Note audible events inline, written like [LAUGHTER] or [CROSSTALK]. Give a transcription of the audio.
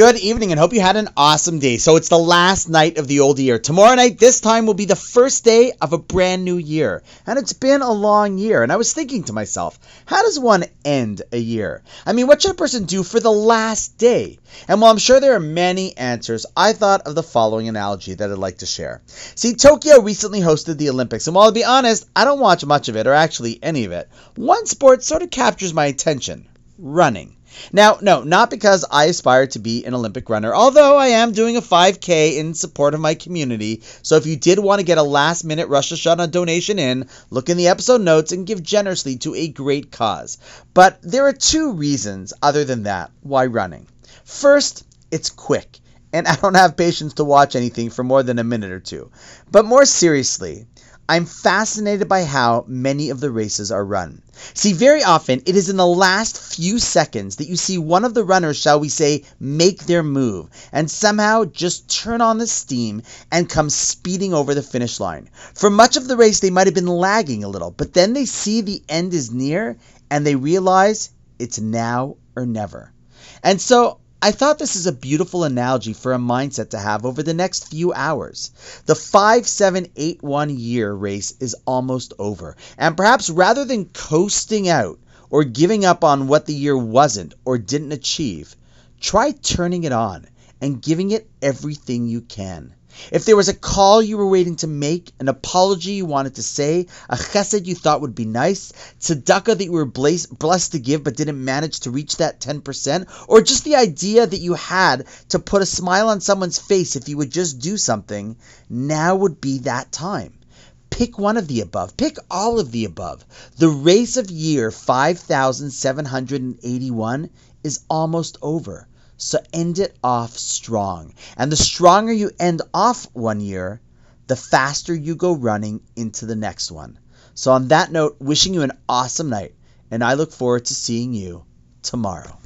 Good evening and hope you had an awesome day. So it's the last night of the old year. Tomorrow night, this time, will be the first day of a brand new year. And it's been a long year. And I was thinking to myself, how does one end a year? I mean, what should a person do for the last day? And while I'm sure there are many answers, I thought of the following analogy that I'd like to share. See, Tokyo recently hosted the Olympics. And while I'll be honest, I don't watch much of it or actually any of it, one sport sort of captures my attention running. Now, no, not because I aspire to be an Olympic runner, although I am doing a 5K in support of my community. So if you did want to get a last minute Rosh Hashanah donation in, look in the episode notes and give generously to a great cause. But there are two reasons, other than that, why running. First, it's quick, and [LAUGHS] I don't have patience to watch anything for more than a minute or two. But more seriously, I'm fascinated by how many of the races are run. See, very often it is in the last few seconds that you see one of the runners, shall we say, make their move and somehow just turn on the steam and come speeding over the finish line. For much of the race, they might have been lagging a little, but then they see the end is near and they realize it's now or never. And so I thought this is a beautiful analogy for a mindset to have over the next few hours. The 5781 year race is almost over, and perhaps rather than coasting out or giving up on what the year wasn't or didn't achieve, try turning it on and giving it everything you can. If there was a call you were waiting to make, an apology you wanted to say, a chesed you thought would be nice, tzedakah that you were blessed to give but didn't manage to reach that 10%, or just the idea that you had to put a smile on someone's face if you would just do something, now would be that time. Pick one of the above. Pick all of the above. The race of year 5781 is almost over. So end it off strong. And the stronger you end off one year, the faster you go running into the next one. So, on that note, wishing you an awesome night, and I look forward to seeing you tomorrow.